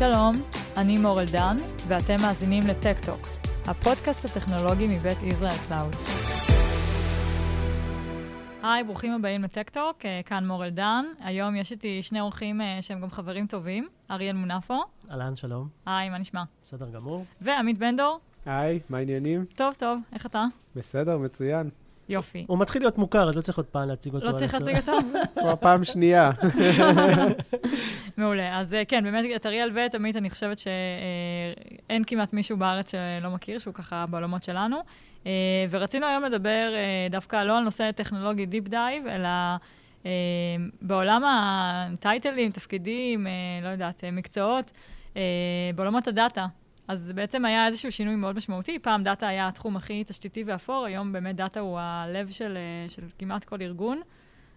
שלום, אני מור אלדן, ואתם מאזינים לטק-טוק, הפודקאסט הטכנולוגי מבית ישראל קלאוד. היי, ברוכים הבאים לטק-טוק, אה, כאן מור אלדן. היום יש איתי שני אורחים אה, שהם גם חברים טובים, אריאל מונפו. אהלן, שלום. היי, מה נשמע? בסדר גמור. ועמית בן דור. היי, מה העניינים? טוב, טוב, איך אתה? בסדר, מצוין. יופי. הוא מתחיל להיות מוכר, אז לא צריך עוד פעם להציג אותו. לא צריך. להציג אותו? כבר פעם שנייה. מעולה. אז אה, כן, באמת, את אריאל ואת עמית, אני חושבת שאין כמעט מישהו בארץ שלא מכיר, שהוא ככה בעולמות שלנו. אה, ורצינו היום לדבר אה, דווקא לא על נושא טכנולוגי deep dive, אלא אה, בעולם הטייטלים, תפקידים, אה, לא יודעת, אה, מקצועות, אה, בעולמות הדאטה. אז בעצם היה איזשהו שינוי מאוד משמעותי. פעם דאטה היה התחום הכי תשתיתי ואפור, היום באמת דאטה הוא הלב של, אה, של כמעט כל ארגון.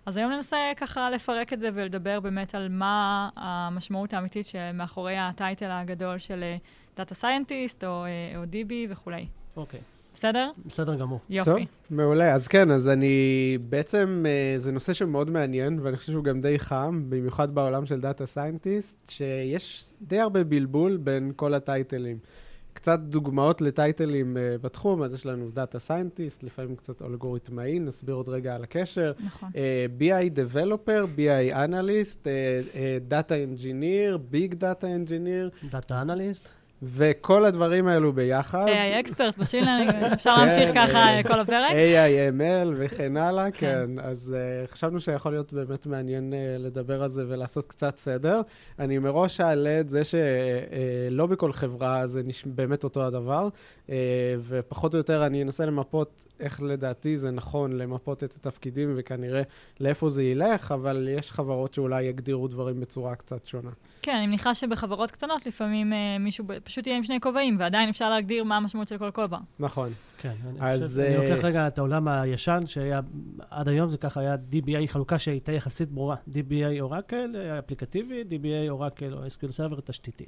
אז היום ננסה ככה לפרק את זה ולדבר באמת על מה המשמעות האמיתית שמאחורי הטייטל הגדול של data scientist או, אה, או DB וכולי. אוקיי, בסדר? בסדר גמור. יופי. טוב, מעולה. אז כן, אז אני... בעצם אה, זה נושא שמאוד מעניין, ואני חושב שהוא גם די חם, במיוחד בעולם של data scientist, שיש די הרבה בלבול בין כל הטייטלים. קצת דוגמאות לטייטלים uh, בתחום, אז יש לנו data scientist, לפעמים קצת אלגוריתמאי, נסביר עוד רגע על הקשר. נכון. Uh, BI Developer, BI Analyst, uh, uh, Data Engineer, Big Data Engineer, data analyst. וכל הדברים האלו ביחד. AI אקספרט, בשילנג, אפשר כן, להמשיך ככה אה, כל הפרק? AI, ML וכן הלאה, כן. כן. אז uh, חשבנו שיכול להיות באמת מעניין uh, לדבר על זה ולעשות קצת סדר. אני מראש אעלה את זה שלא בכל חברה זה. באמת אותו הדבר, ופחות או יותר אני אנסה למפות איך לדעתי זה נכון למפות את התפקידים וכנראה לאיפה זה ילך, אבל יש חברות שאולי יגדירו דברים בצורה קצת שונה. כן, אני מניחה שבחברות קטנות לפעמים אה, מישהו פשוט יהיה עם שני כובעים, ועדיין אפשר להגדיר מה המשמעות של כל כובע. נכון. כן, אני אז, חושב, אני אה, לוקח רגע את העולם הישן, שהיה, עד היום זה ככה, היה DBA חלוקה שהייתה יחסית ברורה. DBA אורקל, אפליקטיבי, DBA אורקל או SQL Server תשתיתי.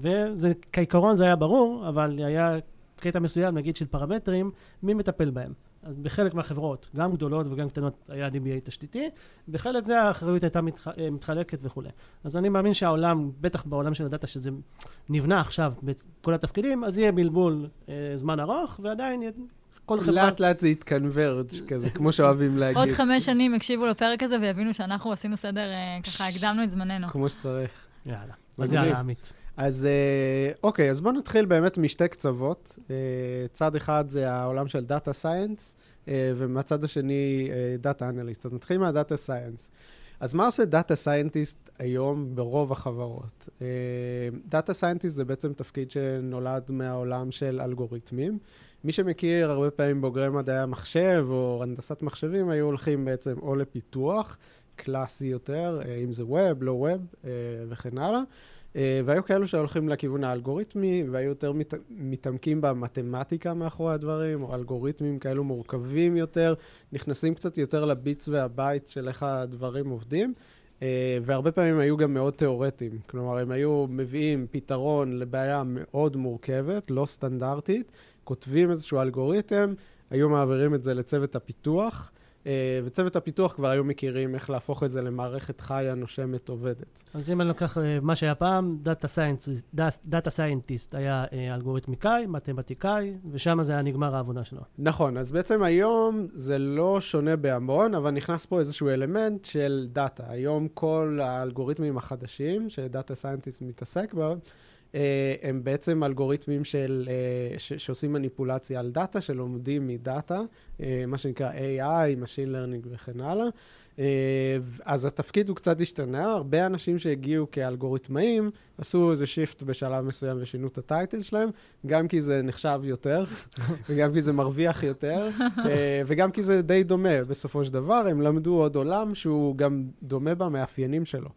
וזה, כעיקרון זה היה ברור, אבל היה קטע מסוים, נגיד של פרמטרים, מי מטפל בהם. אז בחלק מהחברות, גם גדולות וגם קטנות, היה DBA תשתיתי, בחלק זה האחריות הייתה מתח... אה, מתחלקת וכולי. אז אני מאמין שהעולם, בטח בעולם של הדאטה, שזה נבנה עכשיו בכל התפקידים, אז יהיה בלבול אה, זמן ארוך, ועדיין יהיה... כל חברה... לאט לאט זה יתconverge כזה, כמו שאוהבים להגיד. עוד חמש שנים יקשיבו לפרק הזה ויבינו שאנחנו עשינו סדר, אה, ככה הקדמנו את זמננו. כמו שצריך. יאללה. אז. יאללה, עמית. אז אה, אוקיי, אז בואו נתחיל באמת משתי קצוות. אה, צד אחד זה העולם של data science, ומהצד השני data analyst. אז נתחיל מה data science. אז מה עושה data scientist היום ברוב החברות? data scientist זה בעצם תפקיד שנולד מהעולם של אלגוריתמים. מי שמכיר, הרבה פעמים בוגרי מדעי המחשב או הנדסת מחשבים היו הולכים בעצם או לפיתוח, קלאסי יותר, אה, אם זה web, לא web וכן הלאה. אה, והיו כאלו שהולכים לכיוון האלגוריתמי, והיו יותר מת, מתעמקים במתמטיקה מאחורי הדברים, או אלגוריתמים כאלו מורכבים יותר, נכנסים קצת יותר ל bits וה bytes של איך הדברים עובדים, אה, והרבה פעמים היו גם מאוד תיאורטיים. כלומר, הם היו מביאים פתרון לבעיה מאוד מורכבת, לא סטנדרטית, כותבים איזשהו אלגוריתם, היו מעבירים את זה לצוות הפיתוח. אה, וצוות הפיתוח כבר היו מכירים איך להפוך את זה למערכת חיה, נושמת, עובדת. אז אם אני לוקח אה, מה שהיה פעם, data scientist היה אה, אלגוריתמיקאי, מתמטיקאי, ושם זה היה נגמר העבודה שלו. נכון, אז בעצם היום זה לא שונה בהמון, אבל נכנס פה איזשהו אלמנט של דאטה. היום כל האלגוריתמים החדשים ש data scientist מתעסק בהם, הם בעצם אלגוריתמים של, ש, שעושים מניפולציה על דאטה, שלומדים מדאטה, מה שנקרא AI, Machine Learning וכן הלאה. אז התפקיד הוא קצת השתנה, הרבה אנשים שהגיעו כאלגוריתמאים עשו איזה shift בשלב מסוים ושינו את ה title שלהם, גם כי זה נחשב יותר, וגם כי זה מרוויח יותר, וגם כי זה די דומה בסופו של דבר, הם למדו עוד עולם שהוא גם דומה במאפיינים שלו.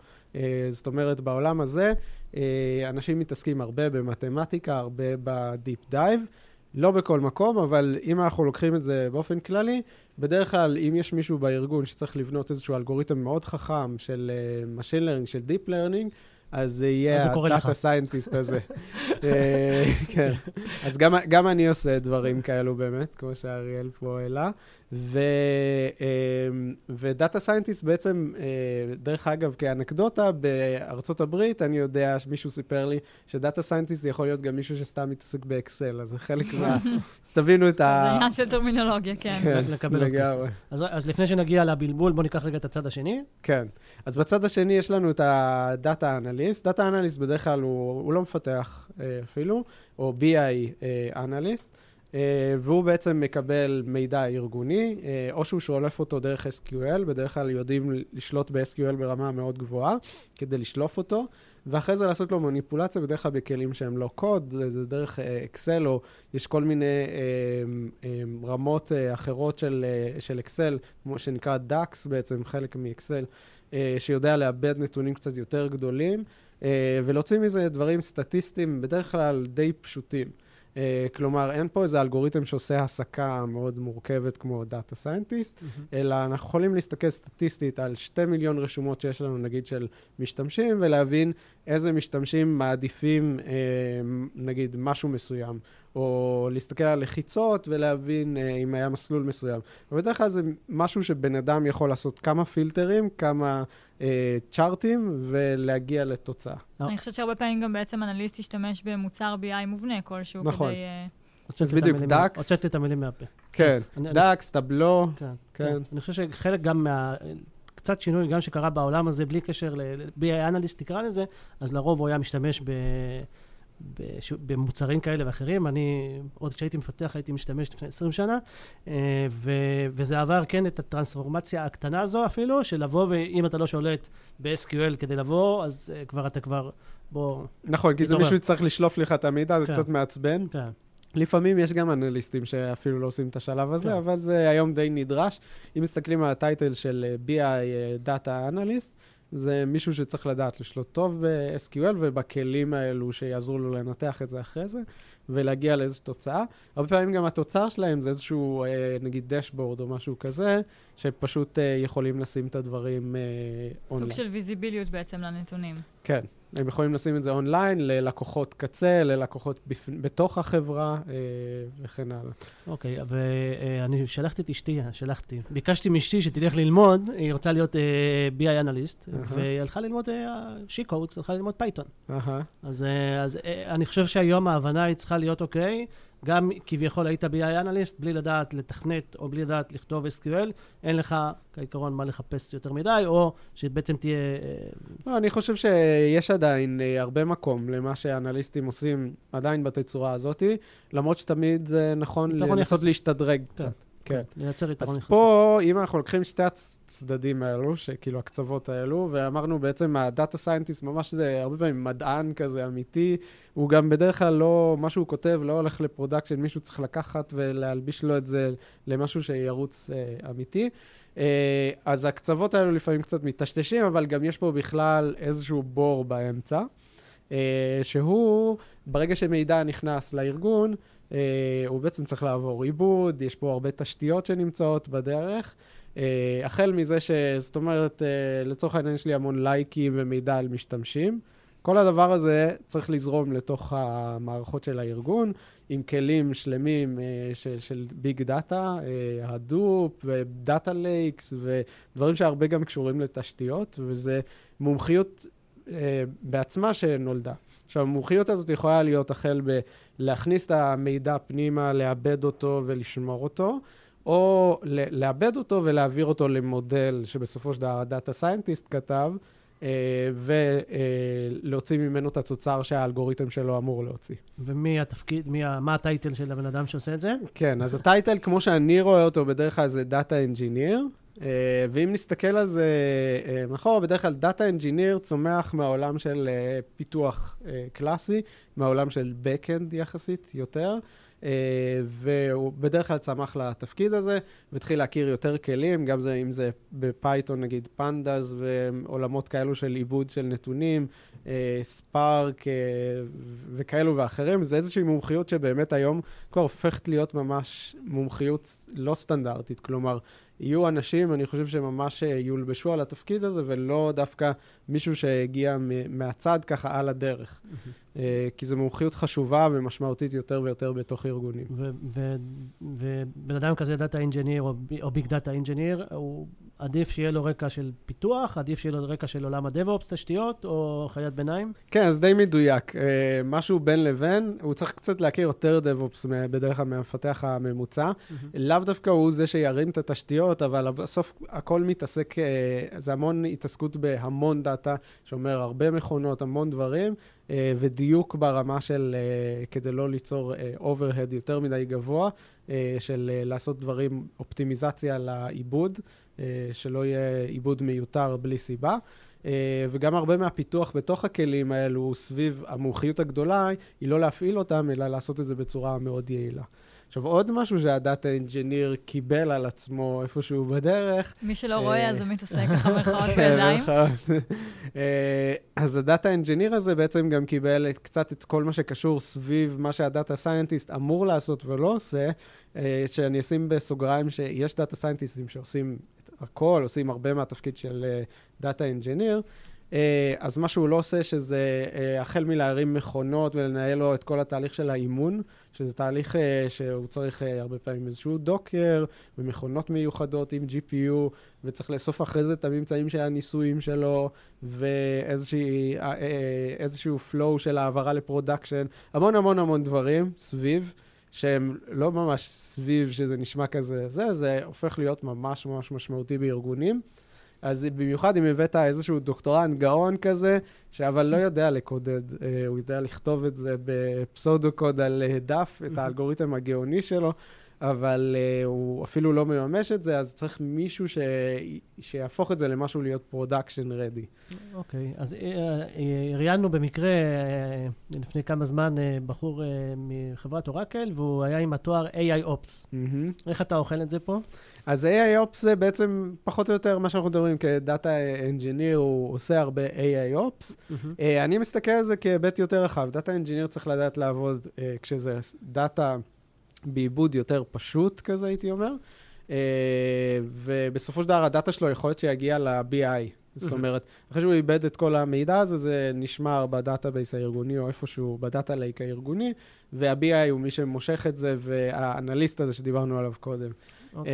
זאת אומרת, בעולם הזה, אנשים מתעסקים הרבה במתמטיקה, הרבה ב deep dive. לא בכל מקום, אבל אם אנחנו לוקחים את זה באופן כללי, בדרך כלל אם יש מישהו בארגון שצריך לבנות איזשהו אלגוריתם מאוד חכם של אה, Machine Learning, של Deep Learning, אז זה יהיה. ה data scientist הזה. אה, כן. אז גם, גם אני עושה דברים כאלו באמת, כמו שאריאל פה העלה. ו, ו data scientist בעצם, אה, דרך אגב, כאנקדוטה, בארצות הברית, אני יודע, מישהו סיפר לי ש data scientist יכול להיות גם מישהו שסתם מתעסק באקסל, אז זה חלק מה... אז תבינו את זה ה... עניין של טרמינולוגיה, כן. כן, לקבל עוד לגמרי. אז, אז לפני שנגיע לבלבול, בואו ניקח רגע את הצד השני. כן. אז בצד השני יש לנו את הדאטה אנליסט. דאטה אנליסט בדרך כלל הוא, הוא לא מפתח אה, אפילו, או BI אנליסט, אה, והוא בעצם מקבל מידע ארגוני, אה, או שהוא שולף אותו דרך SQL, בדרך כלל יודעים לשלוט ב-SQL ברמה מאוד גבוהה, כדי לשלוף אותו, ואחרי זה לעשות לו מניפולציה, בדרך כלל בכלים שהם לא קוד, זה, דרך אקסל, או יש כל מיני אה, אה, רמות אה, אחרות של, אה, של אקסל, כמו שנקרא DAX בעצם, חלק מאקסל. אה, שיודע לעבד נתונים קצת יותר גדולים, אה, ולהוציא מזה דברים סטטיסטיים בדרך כלל די פשוטים. אה, כלומר, אין פה איזה אלגוריתם שעושה הסקה מאוד מורכבת כמו data scientist, אלא אנחנו יכולים להסתכל סטטיסטית על שתי מיליון רשומות שיש לנו, נגיד, של משתמשים, ולהבין איזה משתמשים מעדיפים, אה, נגיד, משהו מסוים, או להסתכל על לחיצות ולהבין אה, אם היה מסלול מסוים. ובדרך כלל זה משהו שבן אדם יכול לעשות כמה פילטרים, כמה אה, צ'ארטים, ולהגיע לתוצאה. אני חושבת שהרבה פעמים גם בעצם אנליסט ישתמש במוצר BI מובנה כלשהו, נכון. כדי... אה, הוצאתי את בדיוק, DAX. הוצאתי את המילים מהפה. כן, DAX, Tableau, כן. כן. אני חושב שחלק גם מה... קצת שינוי גם שקרה בעולם הזה, בלי קשר ל-BI אנליסט תקרא לזה, אז לרוב הוא היה משתמש ב... בש- במוצרים כאלה ואחרים. אני, עוד כשהייתי מפתח, הייתי משתמש לפני 20 שנה, אה, ו, וזה עבר, כן, את הטרנספורמציה הקטנה הזו אפילו, של לבוא, ואם אתה לא שולט ב-SQL כדי לבוא, אז אה, כבר אתה כבר, בוא, נכון, כי זה. מישהו שצריך לשלוף לך את המידע, זה כן. קצת מעצבן. כן. לפעמים יש גם אנליסטים שאפילו לא עושים את השלב הזה, כן. אבל זה היום די נדרש. אם מסתכלים על הטייטל של אה, BI Data Analyst, זה מישהו שצריך לדעת לשלוט טוב ב-SQL ובכלים האלו שיעזרו לו לנתח את זה אחרי זה, ולהגיע לאיזושהי תוצאה. הרבה פעמים גם התוצר שלהם זה איזשהו, אה, נגיד, דשבורד או משהו כזה, שפשוט אה, יכולים לשים את הדברים אה, אונליין. סוג של ויזיביליות בעצם לנתונים. כן, הם יכולים לשים את זה אונליין ללקוחות קצה, ללקוחות בפ... בתוך החברה אה, וכן הלאה. אוקיי, ואני שלחתי את אשתי, שלחתי, ביקשתי מאשתי שתלך ללמוד, היא רוצה להיות אה, BI אנליסט, אהה. והיא הלכה ללמוד She Codes, הלכה ללמוד פייתון. אהה, אז, אה, אז אה, אני חושב שהיום ההבנה היא צריכה להיות אוקיי, גם כביכול היית BI אנליסט, בלי לדעת לתכנת או בלי לדעת לכתוב SQL, אין לך כעיקרון מה לחפש יותר מדי, או שבעצם תהיה... אה, לא, אני חושב שיש עדיין אה, הרבה מקום למה שאנליסטים עושים עדיין בתצורה הזאת, למרות שתמיד זה נכון לנסות. להשתדרג כן. קצת. כן. לייצר יתרון אז יחסי. פה, אם אנחנו לוקחים שתי הצדדים האלו, שכאילו הקצוות האלו, ואמרנו בעצם ה data scientist ממש זה הרבה פעמים מדען כזה אמיתי, הוא גם בדרך כלל לא, מה שהוא כותב לא הולך ל production, מישהו צריך לקחת ולהלביש לו את זה למשהו שירוץ אה, אמיתי. אה, אז הקצוות האלו לפעמים קצת מטשטשים, אבל גם יש פה בכלל איזשהו בור באמצע, אה, שהוא, ברגע שמידע נכנס לארגון, אה, הוא בעצם צריך לעבור עיבוד, יש פה הרבה תשתיות שנמצאות בדרך. אה, החל מזה ש... זאת אומרת, אה, לצורך העניין יש לי המון לייקים ומידע על משתמשים. כל הדבר הזה צריך לזרום לתוך המערכות של הארגון, עם כלים שלמים אה, של, של big data, Hadoop ו data lakes, ודברים שהרבה גם קשורים לתשתיות, וזה מומחיות אה, בעצמה שנולדה. עכשיו, המומחיות הזאת יכולה להיות החל בלהכניס את המידע פנימה, לעבד אותו ולשמור אותו, או לעבד אותו ולהעביר אותו למודל שבסופו של דבר ה data scientist כתב, אה, ולהוציא ממנו את התוצר שהאלגוריתם שלו אמור להוציא. ומי התפקיד, מי. מה ה title של הבן אדם שעושה את זה? כן, אז ה title, כמו שאני רואה אותו, בדרך כלל זה Data Engineer, אה, ואם נסתכל על זה אה, מאחורה, בדרך כלל Data Engineer צומח מהעולם של אה, פיתוח אה, קלאסי, מהעולם של Backend יחסית יותר. והוא בדרך כלל צמח לתפקיד הזה, והתחיל להכיר יותר כלים, גם זה, אם זה בפייתון, נגיד Pandas, ועולמות כאלו של עיבוד של נתונים, Spark וכאלו ואחרים. זה איזושהי מומחיות שבאמת היום כבר הופכת להיות ממש מומחיות לא סטנדרטית. כלומר, יהיו אנשים, אני חושב שממש אה, יולבשו על התפקיד הזה, ולא דווקא מישהו שהגיע מהצד ככה על הדרך. אה, כי זו מומחיות חשובה ומשמעותית יותר ויותר בתוך ארגונים. ובן אדם כזה, data engineer או big data engineer, הוא עדיף שיהיה לו רקע של פיתוח, עדיף שיהיה לו רקע של עולם ה DevOps, תשתיות, או חיית ביניים? כן, אז די מדויק. אה, משהו בין לבין, הוא צריך קצת להכיר יותר DevOps בדרך כלל מהמפתח הממוצע. לאו דווקא הוא זה שירים את התשתיות, אבל בסוף הכל מתעסק, אה, זה המון התעסקות בהמון דאטה, שאומר הרבה מכונות, המון דברים. אה, ודיוק ברמה של, אה, כדי לא ליצור overhead יותר מדי גבוה, אה, של לעשות דברים, אופטימיזציה לעיבוד, שלא יהיה עיבוד מיותר בלי סיבה. וגם הרבה מהפיתוח בתוך הכלים האלו סביב המומחיות הגדולה, היא לא להפעיל אותם, אלא לעשות את זה בצורה מאוד יעילה. עכשיו, עוד משהו שה data engineer קיבל על עצמו איפשהו בדרך. מי שלא רואה, אז הוא מתעסק ככה במרכאות כן, בידיים. אה, אז ה data engineer הזה בעצם גם קיבל קצת את כל מה שקשור סביב מה שה data scientist אמור לעשות ולא עושה, אה, שאני אשים בסוגריים שיש data scientistים שעושים את הכל, עושים הרבה מהתפקיד של data אה, engineer. אה, אז מה שהוא לא עושה, שזה אה, החל מלהרים מכונות ולנהל לו את כל התהליך של האימון, שזה תהליך אה, שהוא צריך הרבה פעמים איזשהו Docker ומכונות מיוחדות עם GPU, וצריך לאסוף אחרי זה את הממצאים של הניסויים שלו, ואיזשהו flow של העברה ל production, המון המון המון דברים סביב. שהם לא ממש סביב שזה נשמע כזה זה, זה הופך להיות ממש ממש משמעותי בארגונים. אז במיוחד אם הבאת איזשהו דוקטורנט גאון כזה, שאבל לא יודע לקודד, אה, הוא יודע לכתוב את זה ב pseudo code על דף, את האלגוריתם הגאוני שלו, אבל uh, הוא אפילו לא מממש את זה, אז צריך מישהו ש... שיהפוך את זה למשהו להיות production ready. אוקיי, אז ראיינו במקרה uh, לפני כמה זמן בחור מחברת אורקל, והוא היה עם התואר AI Ops. Mm-hmm. איך אתה אוכל את זה פה? אז AI Ops זה בעצם פחות או יותר מה שאנחנו מדברים כ data engineer, הוא עושה הרבה AI Ops. Mm-hmm. Uh, אני מסתכל על זה כהיבט יותר רחב. data engineer צריך לדעת לעבוד uh, כשזה דאטה... בעיבוד יותר פשוט כזה, הייתי אומר. Uh, ובסופו של דבר הדאטה שלו יכול להיות שיגיע ל-BI. זאת אומרת, אחרי שהוא עיבד את כל המידע הזה, זה נשמר ב database הארגוני או איפשהו ב data lake הארגוני, וה-BI הוא מי שמושך את זה, והאנליסט הזה שדיברנו עליו קודם. Okay. אוקיי.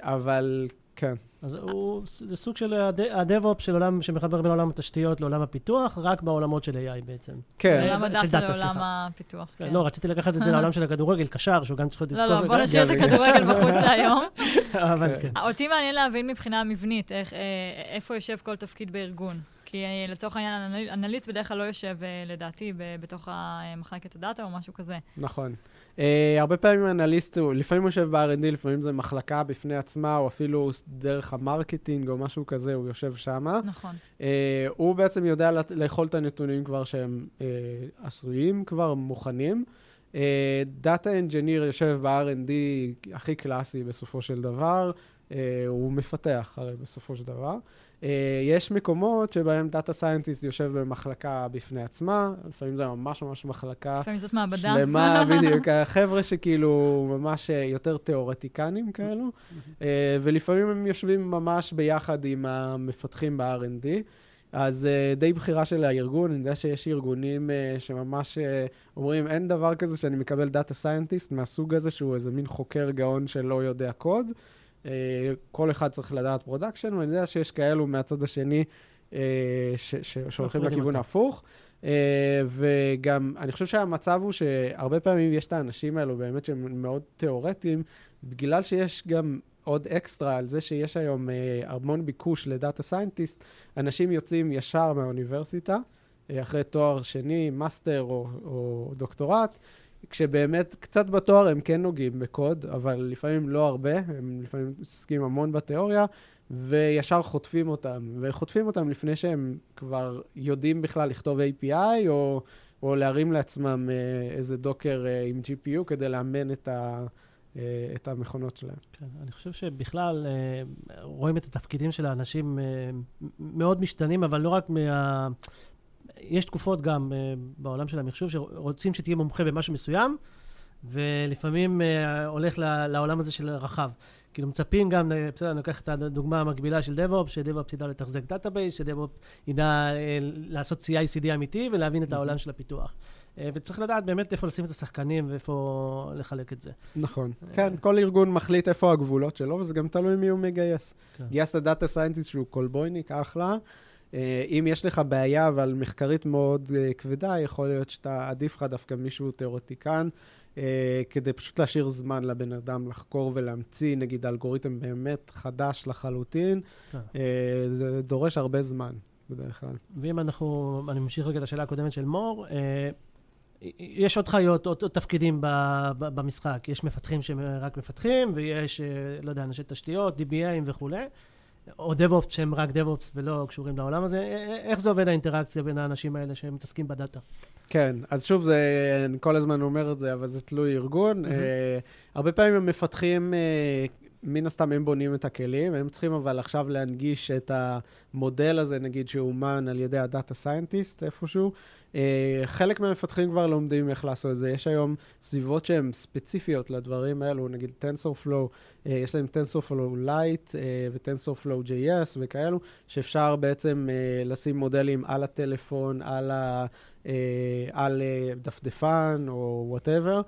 Uh, אבל כן. אז הוא, זה סוג של ה DevOps של עולם שמחבר בין עולם התשתיות לעולם הפיתוח, רק בעולמות של AI בעצם. כן. עולם הדאטה לעולם הפיתוח. כן. לא, רציתי לקחת את זה לעולם של הכדורגל, קשר, שהוא גם צריך להיות... לא, לא, בוא נשאיר את הכדורגל בחוץ להיום. אבל כן. אותי מעניין להבין מבחינה מבנית, אה, איפה יושב כל תפקיד בארגון. כי אה, לצורך העניין, אנליסט בדרך כלל לא יושב, אה, לדעתי, בתוך מחלקת הדאטה או משהו כזה. נכון. Uh, הרבה פעמים אנליסט, לפעמים הוא יושב ב-R&D, לפעמים זו מחלקה בפני עצמה, או אפילו דרך ה marketing או משהו כזה, הוא יושב שם. נכון. Uh, הוא בעצם יודע לאכול את הנתונים כבר שהם uh, עשויים, כבר מוכנים. data uh, engineer יושב ב-R&D הכי קלאסי בסופו של דבר, הוא מפתח הרי בסופו של דבר. אה, יש מקומות שבהם data scientist יושב במחלקה בפני עצמה, לפעמים זה ממש ממש מחלקה לפעמים זאת מעבדה. שלמה, בדיוק, החבר'ה שכאילו ממש אה, יותר תיאורטיקנים כאלו, אה, ולפעמים הם יושבים ממש ביחד עם המפתחים ב-R&D. אז uh, די בחירה של הארגון, אני יודע שיש ארגונים uh, שממש uh, אומרים, אין דבר כזה שאני מקבל data scientist מהסוג הזה, שהוא איזה מין חוקר גאון שלא יודע קוד. אה, כל אחד צריך לדעת production, ואני יודע שיש כאלו מהצד השני אה, שהולכים לכיוון ההפוך. אה, וגם, אני חושב שהמצב הוא שהרבה פעמים יש את האנשים האלו באמת שהם מאוד תיאורטיים, בגלל שיש גם עוד אקסטרה על זה שיש היום המון ביקוש ל data scientist, אנשים יוצאים ישר מהאוניברסיטה, אחרי תואר שני, master או, או דוקטורט, כשבאמת קצת בתואר הם כן נוגעים בקוד, אבל לפעמים לא הרבה, הם לפעמים מתעסקים המון בתיאוריה, וישר חוטפים אותם, וחוטפים אותם לפני שהם כבר יודעים בכלל לכתוב API, או, או להרים לעצמם אה, איזה Docker אה, עם GPU כדי לאמן את ה... אה, את המכונות שלהם. כן, אני חושב שבכלל רואים את התפקידים של האנשים מאוד משתנים, אבל לא רק מה... יש תקופות גם uh, בעולם של המחשוב שרוצים שתהיה מומחה במשהו מסוים, ולפעמים uh, הולך לעולם הזה של רחב. כאילו מצפים גם, אה, בסדר, אני לוקח את הדוגמה המקבילה של DevOps, ש-DevOps ידע לתחזק database, ש-DevOps ידע אה, לעשות CI/CD אמיתי ולהבין את העולם של הפיתוח. וצריך לדעת באמת איפה לשים את השחקנים ואיפה לחלק את זה. נכון. כן, כל ארגון מחליט איפה הגבולות שלו, וזה גם תלוי מי הוא מגייס. כן. גייסת data scientist שהוא קולבויניק, אחלה. אה, אם יש לך בעיה, אבל מחקרית מאוד אה, כבדה, יכול להיות שאתה, עדיף לך דווקא מישהו תיאורטיקן, אה, כדי פשוט להשאיר זמן לבן אדם לחקור ולהמציא, נגיד, אלגוריתם באמת חדש לחלוטין. כן. זה דורש הרבה זמן, בדרך כלל. ואם אנחנו, אני ממשיך רגע את השאלה הקודמת של מור, יש עוד חיות, עוד, עוד תפקידים ב, ב, במשחק. יש מפתחים שהם רק מפתחים, ויש, לא יודע, אנשי תשתיות, DBAים וכולי, או DevOps שהם רק DevOps ולא קשורים לעולם הזה. איך זה עובד האינטראקציה בין האנשים האלה שמתעסקים בדאטה? כן, אז שוב, זה, אני כל הזמן אומר את זה, אבל זה תלוי ארגון. מהמם. אה, הרבה פעמים הם מפתחים, אה, מן הסתם הם בונים את הכלים, הם צריכים אבל עכשיו להנגיש את המודל הזה, נגיד, שאומן על ידי ה data scientist איפשהו. אה, חלק מהמפתחים כבר לומדים איך לעשות את זה. יש היום סביבות שהן ספציפיות לדברים האלו, נגיד TensorFlow, אה, יש להם TensorFlow Lite אה, ו-TensorFlow JS וכאלו, שאפשר בעצם לשים מודלים על הטלפון, על, ה, על דפדפן או whatever,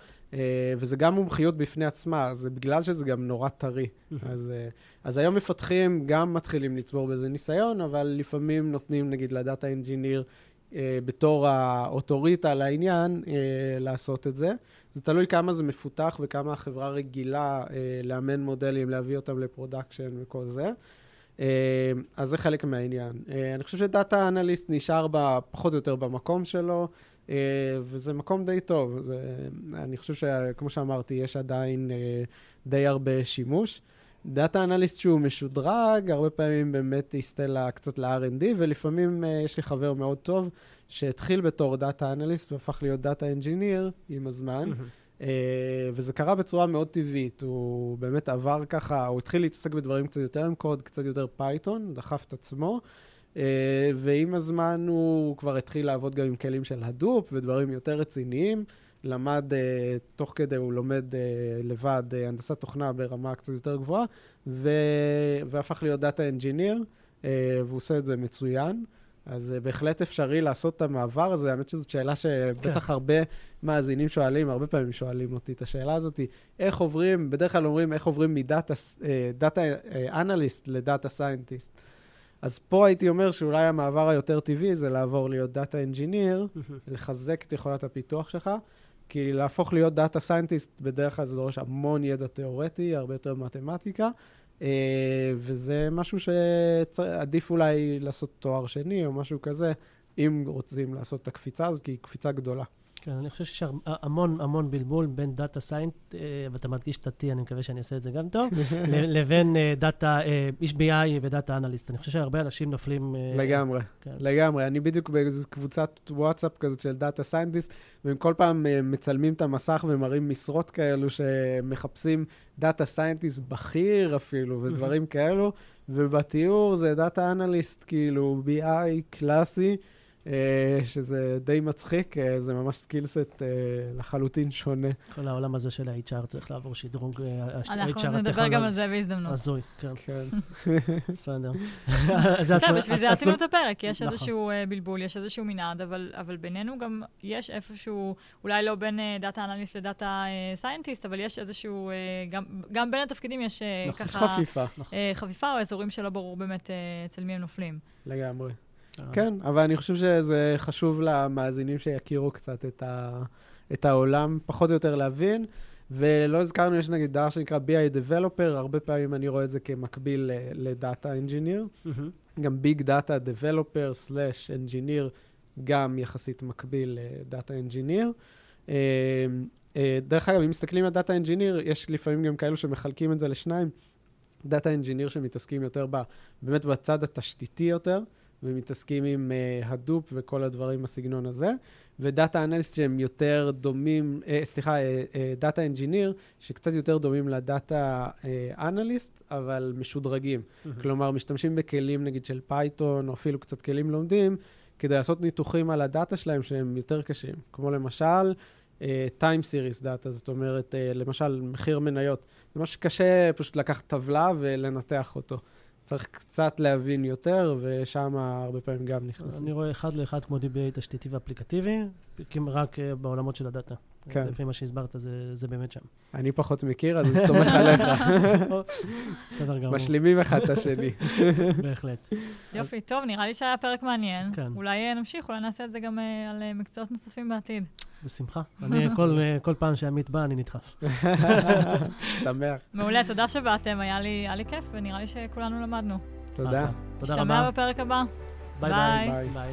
וזה גם מומחיות בפני עצמה, זה בגלל שזה גם נורא טרי. אז, אה, אז היום מפתחים גם מתחילים לצבור בזה ניסיון, אבל לפעמים נותנים נגיד ל data engineer אה, בתור האוטוריטה לעניין אה, לעשות את זה. זה תלוי כמה זה מפותח וכמה החברה רגילה אה, לאמן מודלים, להביא אותם ל production וכל זה. אה, אז זה חלק מהעניין. אה, אני חושב ש data analyst נשאר ב, פחות או יותר במקום שלו, אה, וזה מקום די טוב. זה, אני חושב שכמו שאמרתי, יש עדיין אה, די הרבה שימוש. data analyst שהוא משודרג, הרבה פעמים באמת יסטה לה- קצת ל-R&D, ולפעמים אה, יש לי חבר מאוד טוב שהתחיל בתור data analyst והפך להיות data engineer עם הזמן, אה, וזה קרה בצורה מאוד טבעית. הוא באמת עבר ככה, הוא התחיל להתעסק בדברים קצת יותר עם קוד, קצת יותר Python, דחף את עצמו. אה, ועם הזמן הוא כבר התחיל לעבוד גם עם כלים של Hadoop ודברים יותר רציניים. למד, אה, תוך כדי הוא לומד אה, לבד אה, הנדסת תוכנה ברמה קצת יותר גבוהה, ו... והפך להיות data engineer, אה, והוא עושה את זה מצוין. אז אה, בהחלט אפשרי לעשות את המעבר הזה. האמת שזאת שאלה שבטח כן. הרבה מאזינים שואלים, הרבה פעמים שואלים אותי את השאלה הזאת, איך עוברים, בדרך כלל אומרים איך עוברים מ data data analyst ל data scientist. אז פה הייתי אומר שאולי המעבר היותר טבעי זה לעבור להיות data engineer, לחזק את יכולת הפיתוח שלך, כי להפוך להיות data scientist בדרך כלל זה דורש המון ידע תיאורטי, הרבה יותר מתמטיקה, אה, וזה משהו שעדיף אולי לעשות תואר שני או משהו כזה, אם רוצים לעשות את הקפיצה הזאת, כי היא קפיצה גדולה. כן, אני חושב שיש המון המון בלבול בין data scientist, ואתה מדגיש את ה-T, אני מקווה שאני עושה את זה גם טוב, לבין data, אה, איש BI ו data analyst. אני חושב שהרבה אנשים נופלים... אה, לגמרי, כן. לגמרי. אני בדיוק באיזו קבוצת וואטסאפ כזאת של data scientist, והם כל פעם אה, מצלמים את המסך ומראים משרות כאלו שמחפשים data scientist בכיר אפילו, ודברים כאלו, ובתיאור זה data analyst, כאילו BI קלאסי, שזה די מצחיק, אה, זה ממש skill set אה, לחלוטין שונה. כל העולם הזה של ה-HR צריך לעבור שדרוג, אה, ה- אנחנו ה-HR נדבר גם על הטכנולוגי. זה בהזדמנות. הזוי, כן, כן. בסדר. בסדר, בשביל זה עשינו את הפרק, יש נכון. איזשהו אה, בלבול, יש איזשהו מנעד, אבל אבל בינינו גם יש איפשהו, אולי לא בין data analyst ל data scientist, אבל יש איזשהו, אה, גם- גם בין התפקידים יש אה, נכון, ככה חפיפה, אה, חפיפה או אזורים שלא ברור באמת אה, אצל מי הם נופלים. לגמרי. אה, כן, אבל אני חושב שזה חשוב למאזינים שיכירו קצת את, ה, את העולם, פחות או יותר להבין. ולא הזכרנו, יש נגיד דבר שנקרא BI Developer, הרבה פעמים אני רואה את זה כמקביל ל data engineer. מהמם. גם big data Developer slash engineer, גם יחסית מקביל ל data engineer. דרך אגב, אם מסתכלים על data engineer, יש לפעמים גם כאלו שמחלקים את זה לשניים. data engineer שמתעסקים יותר ב, באמת בצד התשתיתי יותר, ומתעסקים עם אה, Hadoop וכל הדברים בסגנון הזה, ו data analyst שהם יותר דומים, אה, סליחה, data engineer, שקצת יותר דומים ל data analyst, אבל משודרגים. מהמם. כלומר, משתמשים בכלים נגיד של Python, או אפילו קצת כלים לומדים, כדי לעשות ניתוחים על הדאטה שלהם שהם יותר קשים. כמו למשל, time series data, זאת אומרת, uh, למשל, מחיר מניות. זה ממש קשה פשוט לקחת טבלה ולנתח אותו. צריך קצת להבין יותר, ושם הרבה פעמים גם נכנסים. אני רואה אחד לאחד כמו DBA תשתיתי ואפליקטיבי, רק uh, בעולמות של הדאטה. כן. לפי מה שהסברת, זה, זה באמת שם. אני פחות מכיר, אז אני סומך עליך. בסדר גמור. משלימים אחד את השני. בהחלט. יופי, טוב, נראה לי שהיה פרק מעניין. כן. אולי נמשיך, אולי נעשה את זה גם על מקצועות נוספים בעתיד. בשמחה. אני, כל, כל פעם שעמית בא, אני נדחס. שמח. מעולה, תודה שבאתם, היה לי, היה לי כיף, ונראה לי שכולנו למדנו. תודה. תודה רבה. נשתמע בפרק הבא. ביי ביי. ביי. ביי.